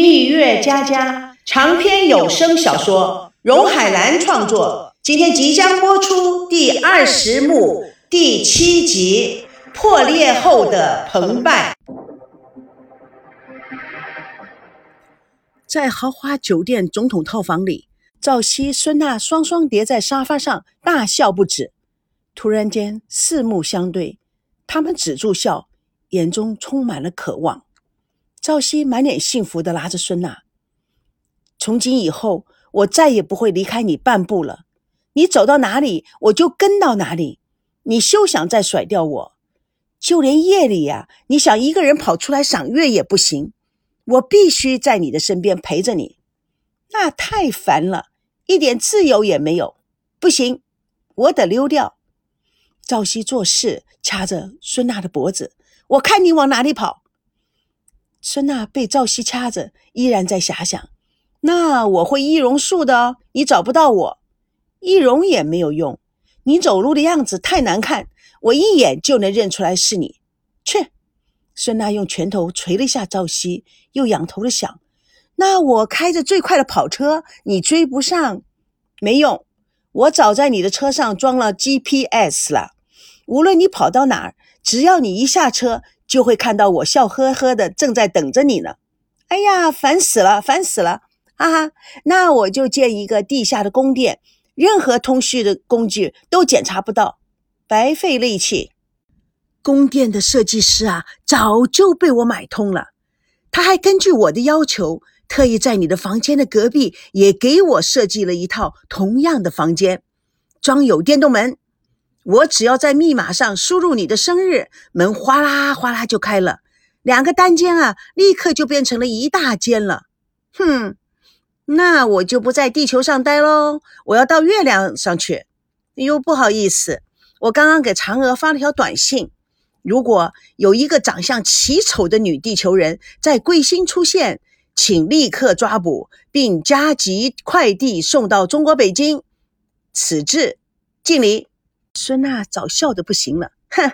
蜜月佳佳长篇有声小说，荣海兰创作，今天即将播出第二十幕第七集《破裂后的澎湃》。在豪华酒店总统套房里，赵熙、孙娜双双叠在沙发上，大笑不止。突然间，四目相对，他们止住笑，眼中充满了渴望。赵熙满脸幸福的拉着孙娜：“从今以后，我再也不会离开你半步了。你走到哪里，我就跟到哪里。你休想再甩掉我。就连夜里呀，你想一个人跑出来赏月也不行。我必须在你的身边陪着你。那太烦了，一点自由也没有。不行，我得溜掉。”赵熙做事掐着孙娜的脖子：“我看你往哪里跑。”孙娜被赵熙掐着，依然在遐想：“那我会易容术的，你找不到我，易容也没有用。你走路的样子太难看，我一眼就能认出来是你。”去！孙娜用拳头捶了一下赵熙，又仰头的想：“那我开着最快的跑车，你追不上，没用。我早在你的车上装了 GPS 了，无论你跑到哪儿，只要你一下车。”就会看到我笑呵呵的，正在等着你呢。哎呀，烦死了，烦死了！哈哈，那我就建一个地下的宫殿，任何通讯的工具都检查不到，白费力气。宫殿的设计师啊，早就被我买通了。他还根据我的要求，特意在你的房间的隔壁也给我设计了一套同样的房间，装有电动门。我只要在密码上输入你的生日，门哗啦哗啦就开了，两个单间啊，立刻就变成了一大间了。哼，那我就不在地球上待喽，我要到月亮上去。哟，不好意思，我刚刚给嫦娥发了条短信，如果有一个长相奇丑的女地球人在贵星出现，请立刻抓捕并加急快递送到中国北京。此致，敬礼。孙娜早笑得不行了，哼！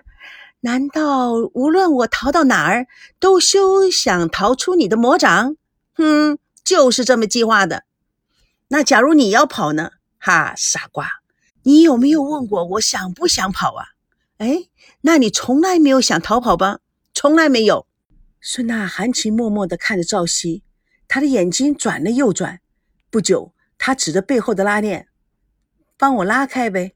难道无论我逃到哪儿，都休想逃出你的魔掌？哼，就是这么计划的。那假如你要跑呢？哈，傻瓜，你有没有问过我想不想跑啊？哎，那你从来没有想逃跑吧？从来没有。孙娜含情脉脉地看着赵熙，她的眼睛转了又转。不久，她指着背后的拉链：“帮我拉开呗。”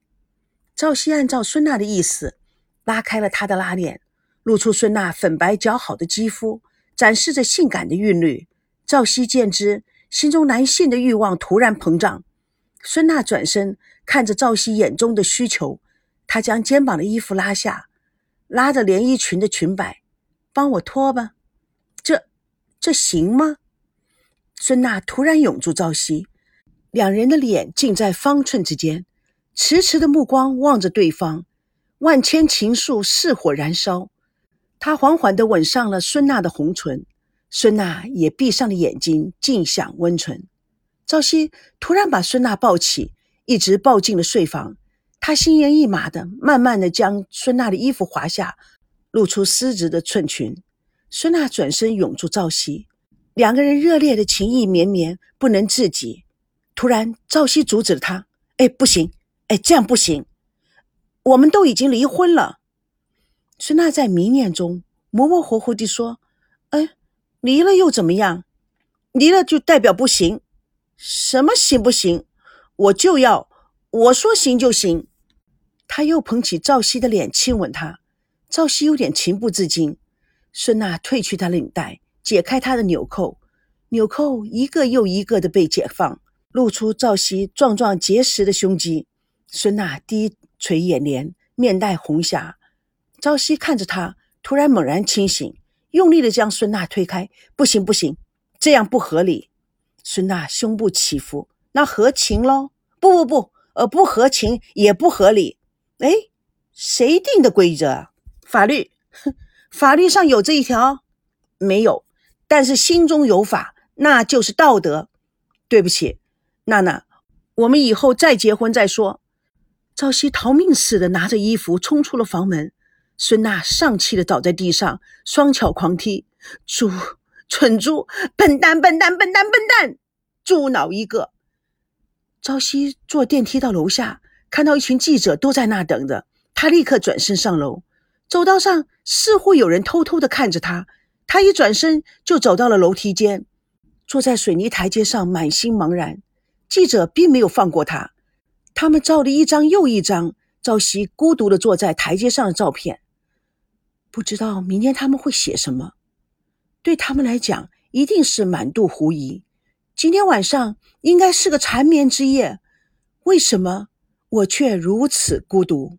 赵熙按照孙娜的意思，拉开了她的拉链，露出孙娜粉白姣好的肌肤，展示着性感的韵律。赵熙见之，心中男性的欲望突然膨胀。孙娜转身看着赵熙眼中的需求，她将肩膀的衣服拉下，拉着连衣裙的裙摆，帮我脱吧。这，这行吗？孙娜突然拥住赵熙，两人的脸近在方寸之间。迟迟的目光望着对方，万千情愫似火燃烧。他缓缓地吻上了孙娜的红唇，孙娜也闭上了眼睛，尽享温存。赵熙突然把孙娜抱起，一直抱进了睡房。他心猿意马的，慢慢的将孙娜的衣服滑下，露出丝质的寸裙。孙娜转身拥住赵熙，两个人热烈的情意绵绵，不能自己。突然，赵熙阻止了他：“哎，不行。”哎，这样不行！我们都已经离婚了。孙娜在迷念中模模糊糊地说：“哎，离了又怎么样？离了就代表不行？什么行不行？我就要我说行就行。”他又捧起赵熙的脸亲吻他，赵熙有点情不自禁。孙娜褪去他领带，解开他的纽扣，纽扣一个又一个的被解放，露出赵熙壮壮结实的胸肌。孙娜低垂眼帘，面带红霞。朝夕看着她，突然猛然清醒，用力的将孙娜推开。不行，不行，这样不合理。孙娜胸部起伏，那合情喽？不不不，呃，不合情也不合理。哎，谁定的规则？法律？哼，法律上有这一条？没有。但是心中有法，那就是道德。对不起，娜娜，我们以后再结婚再说。赵熙逃命似的拿着衣服冲出了房门，孙娜丧气的倒在地上，双脚狂踢：“猪蠢猪，笨蛋，笨蛋，笨蛋，笨蛋，猪脑一个。朝夕坐电梯到楼下，看到一群记者都在那等着，他立刻转身上楼。走道上似乎有人偷偷的看着他，他一转身就走到了楼梯间，坐在水泥台阶上，满心茫然。记者并没有放过他，他们照了一张又一张赵熙孤独的坐在台阶上的照片，不知道明天他们会写什么。对他们来讲，一定是满肚狐疑。今天晚上应该是个缠绵之夜，为什么我却如此孤独？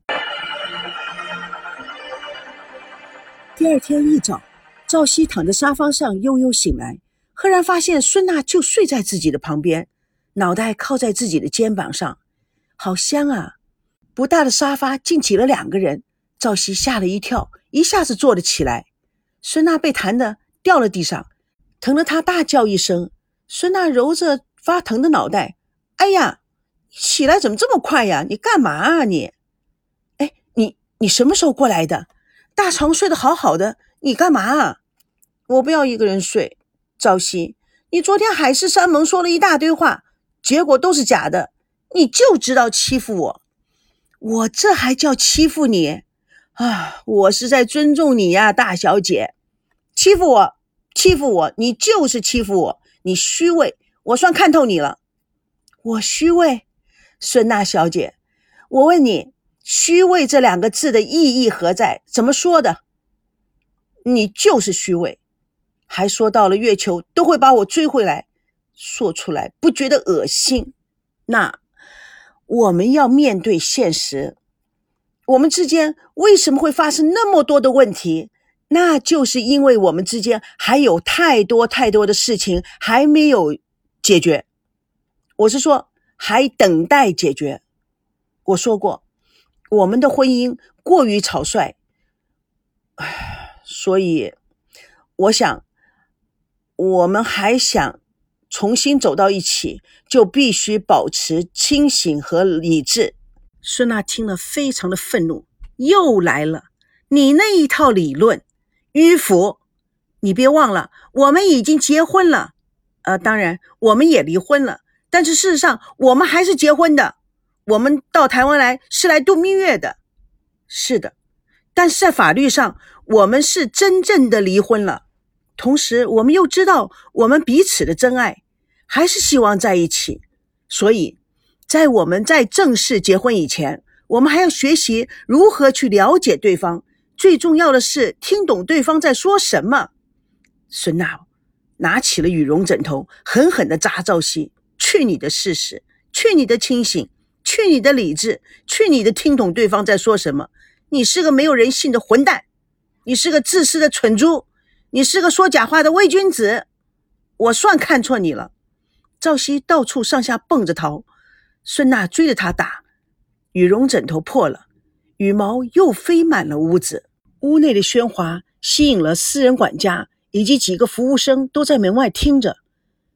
第二天一早，赵熙躺在沙发上悠悠醒来，赫然发现孙娜就睡在自己的旁边，脑袋靠在自己的肩膀上，好香啊！不大的沙发竟挤了两个人，赵熙吓了一跳，一下子坐了起来。孙娜被弹的掉了地上，疼得他大叫一声。孙娜揉着发疼的脑袋，哎呀，起来怎么这么快呀？你干嘛啊你？哎，你你什么时候过来的？大床睡得好好的，你干嘛啊？我不要一个人睡。朝夕，你昨天海誓山盟说了一大堆话，结果都是假的，你就知道欺负我。我这还叫欺负你啊？我是在尊重你呀，大小姐。欺负我，欺负我，你就是欺负我。你虚伪，我算看透你了。我虚伪，孙娜小姐，我问你，虚伪这两个字的意义何在？怎么说的？你就是虚伪，还说到了月球都会把我追回来，说出来不觉得恶心？那我们要面对现实，我们之间为什么会发生那么多的问题？那就是因为我们之间还有太多太多的事情还没有解决，我是说还等待解决。我说过，我们的婚姻过于草率，唉，所以我想，我们还想重新走到一起，就必须保持清醒和理智。孙娜听了，非常的愤怒，又来了，你那一套理论。迂腐，你别忘了，我们已经结婚了，呃，当然我们也离婚了，但是事实上我们还是结婚的。我们到台湾来是来度蜜月的，是的，但是在法律上我们是真正的离婚了。同时，我们又知道我们彼此的真爱，还是希望在一起。所以在我们在正式结婚以前，我们还要学习如何去了解对方。最重要的是听懂对方在说什么。孙娜拿起了羽绒枕头，狠狠地扎赵熙：“去你的事实，去你的清醒，去你的理智，去你的听懂对方在说什么！你是个没有人性的混蛋，你是个自私的蠢猪，你是个说假话的伪君子。我算看错你了。”赵熙到处上下蹦着逃，孙娜追着他打，羽绒枕头破了，羽毛又飞满了屋子。屋内的喧哗吸引了私人管家以及几个服务生，都在门外听着。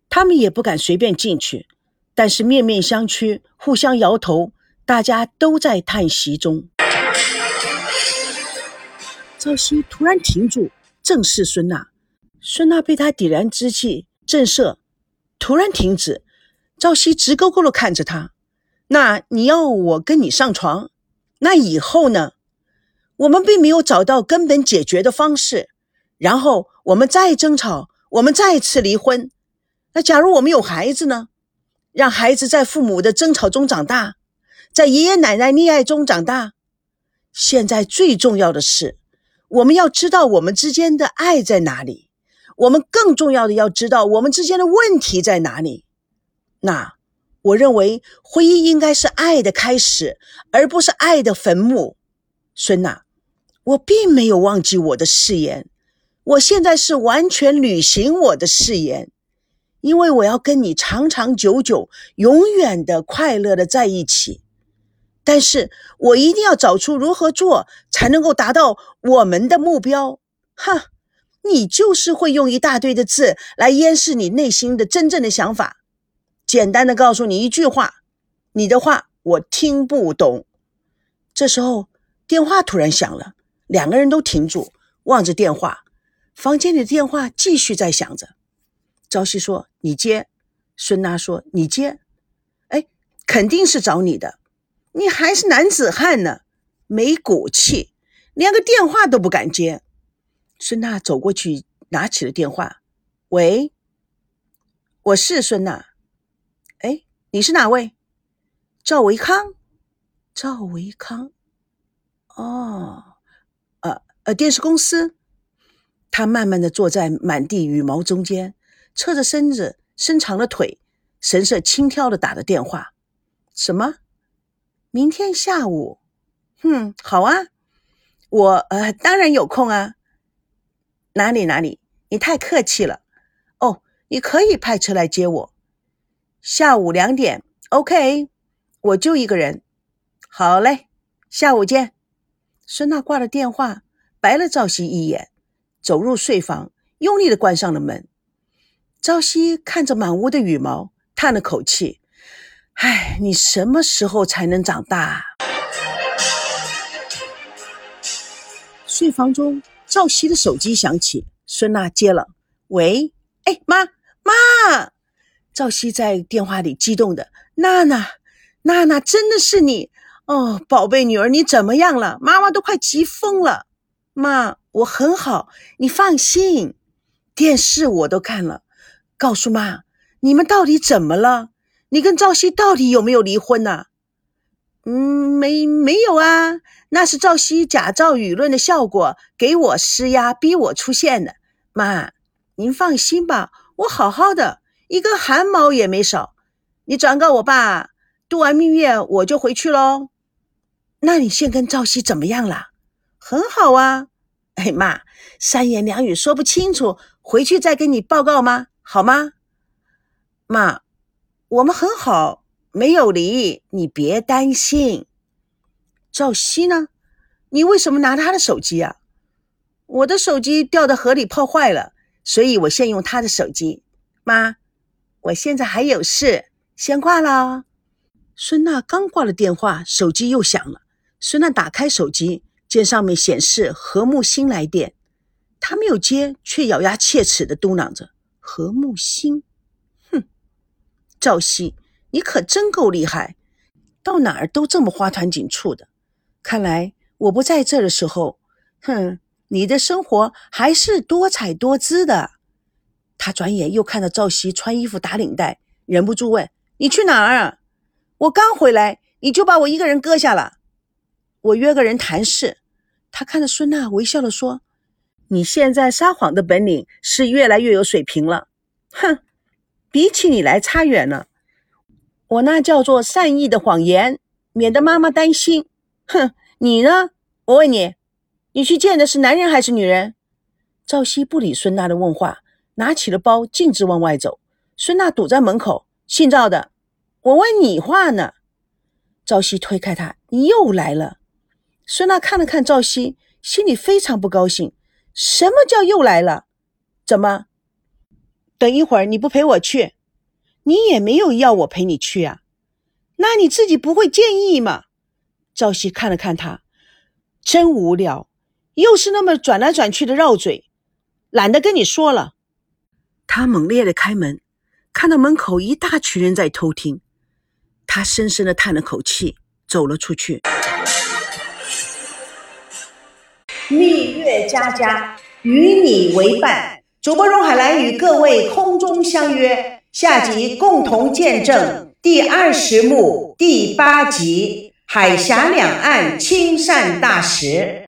他们也不敢随便进去，但是面面相觑，互相摇头，大家都在叹息中。赵熙突然停住，正视孙娜。孙娜被他点燃之气震慑，突然停止。朝夕直勾勾地看着他。那你要我跟你上床？那以后呢？我们并没有找到根本解决的方式，然后我们再争吵，我们再次离婚。那假如我们有孩子呢？让孩子在父母的争吵中长大，在爷爷奶奶溺爱中长大。现在最重要的是，我们要知道我们之间的爱在哪里。我们更重要的要知道我们之间的问题在哪里。那我认为婚姻应该是爱的开始，而不是爱的坟墓。孙娜。我并没有忘记我的誓言，我现在是完全履行我的誓言，因为我要跟你长长久久、永远的快乐的在一起。但是我一定要找出如何做才能够达到我们的目标。哈，你就是会用一大堆的字来掩饰你内心的真正的想法。简单的告诉你一句话，你的话我听不懂。这时候电话突然响了。两个人都停住，望着电话。房间里的电话继续在响着。朝夕说：“你接。”孙娜说：“你接。”哎，肯定是找你的，你还是男子汉呢，没骨气，连个电话都不敢接。孙娜走过去，拿起了电话：“喂，我是孙娜。哎，你是哪位？赵维康。赵维康。哦，呃呃，电视公司。”他慢慢的坐在满地羽毛中间，侧着身子，伸长了腿，神色轻佻的打着电话。什么？明天下午？哼，好啊，我呃当然有空啊。哪里哪里，你太客气了。哦，你可以派车来接我。下午两点，OK，我就一个人。好嘞，下午见。孙娜挂了电话，白了赵熙一眼。走入睡房，用力的关上了门。朝夕看着满屋的羽毛，叹了口气：“唉，你什么时候才能长大？”睡房中，赵熙的手机响起，孙娜接了：“喂，哎，妈妈！”赵熙在电话里激动的：“娜娜，娜娜，真的是你哦，宝贝女儿，你怎么样了？妈妈都快急疯了，妈。”我很好，你放心。电视我都看了，告诉妈，你们到底怎么了？你跟赵熙到底有没有离婚呢？嗯，没没有啊，那是赵熙假造舆论的效果，给我施压，逼我出现的。妈，您放心吧，我好好的，一根汗毛也没少。你转告我爸，度完蜜月我就回去喽。那你现跟赵熙怎么样了？很好啊。哎妈，三言两语说不清楚，回去再跟你报告吗？好吗？妈，我们很好，没有离，你别担心。赵熙呢？你为什么拿他的手机啊？我的手机掉到河里泡坏了，所以我现用他的手机。妈，我现在还有事，先挂了。孙娜刚挂了电话，手机又响了。孙娜打开手机。见上面显示何木星来电，他没有接，却咬牙切齿的嘟囔着：“何木星，哼，赵熙，你可真够厉害，到哪儿都这么花团锦簇的。看来我不在这儿的时候，哼，你的生活还是多彩多姿的。”他转眼又看到赵熙穿衣服打领带，忍不住问：“你去哪儿啊？我刚回来，你就把我一个人搁下了。我约个人谈事。”他看着孙娜，微笑的说：“你现在撒谎的本领是越来越有水平了。哼，比起你来差远了。我那叫做善意的谎言，免得妈妈担心。哼，你呢？我问你，你去见的是男人还是女人？”赵熙不理孙娜的问话，拿起了包，径直往外走。孙娜堵在门口：“姓赵的，我问你话呢。”赵熙推开他：“你又来了。”孙娜看了看赵熙，心里非常不高兴。什么叫又来了？怎么？等一会儿你不陪我去？你也没有要我陪你去啊？那你自己不会介意吗？赵熙看了看他，真无聊，又是那么转来转去的绕嘴，懒得跟你说了。他猛烈的开门，看到门口一大群人在偷听，他深深的叹了口气，走了出去。蜜月佳佳与你为伴，主播荣海兰与各位空中相约，下集共同见证第二十幕第八集《海峡两岸亲善大使》。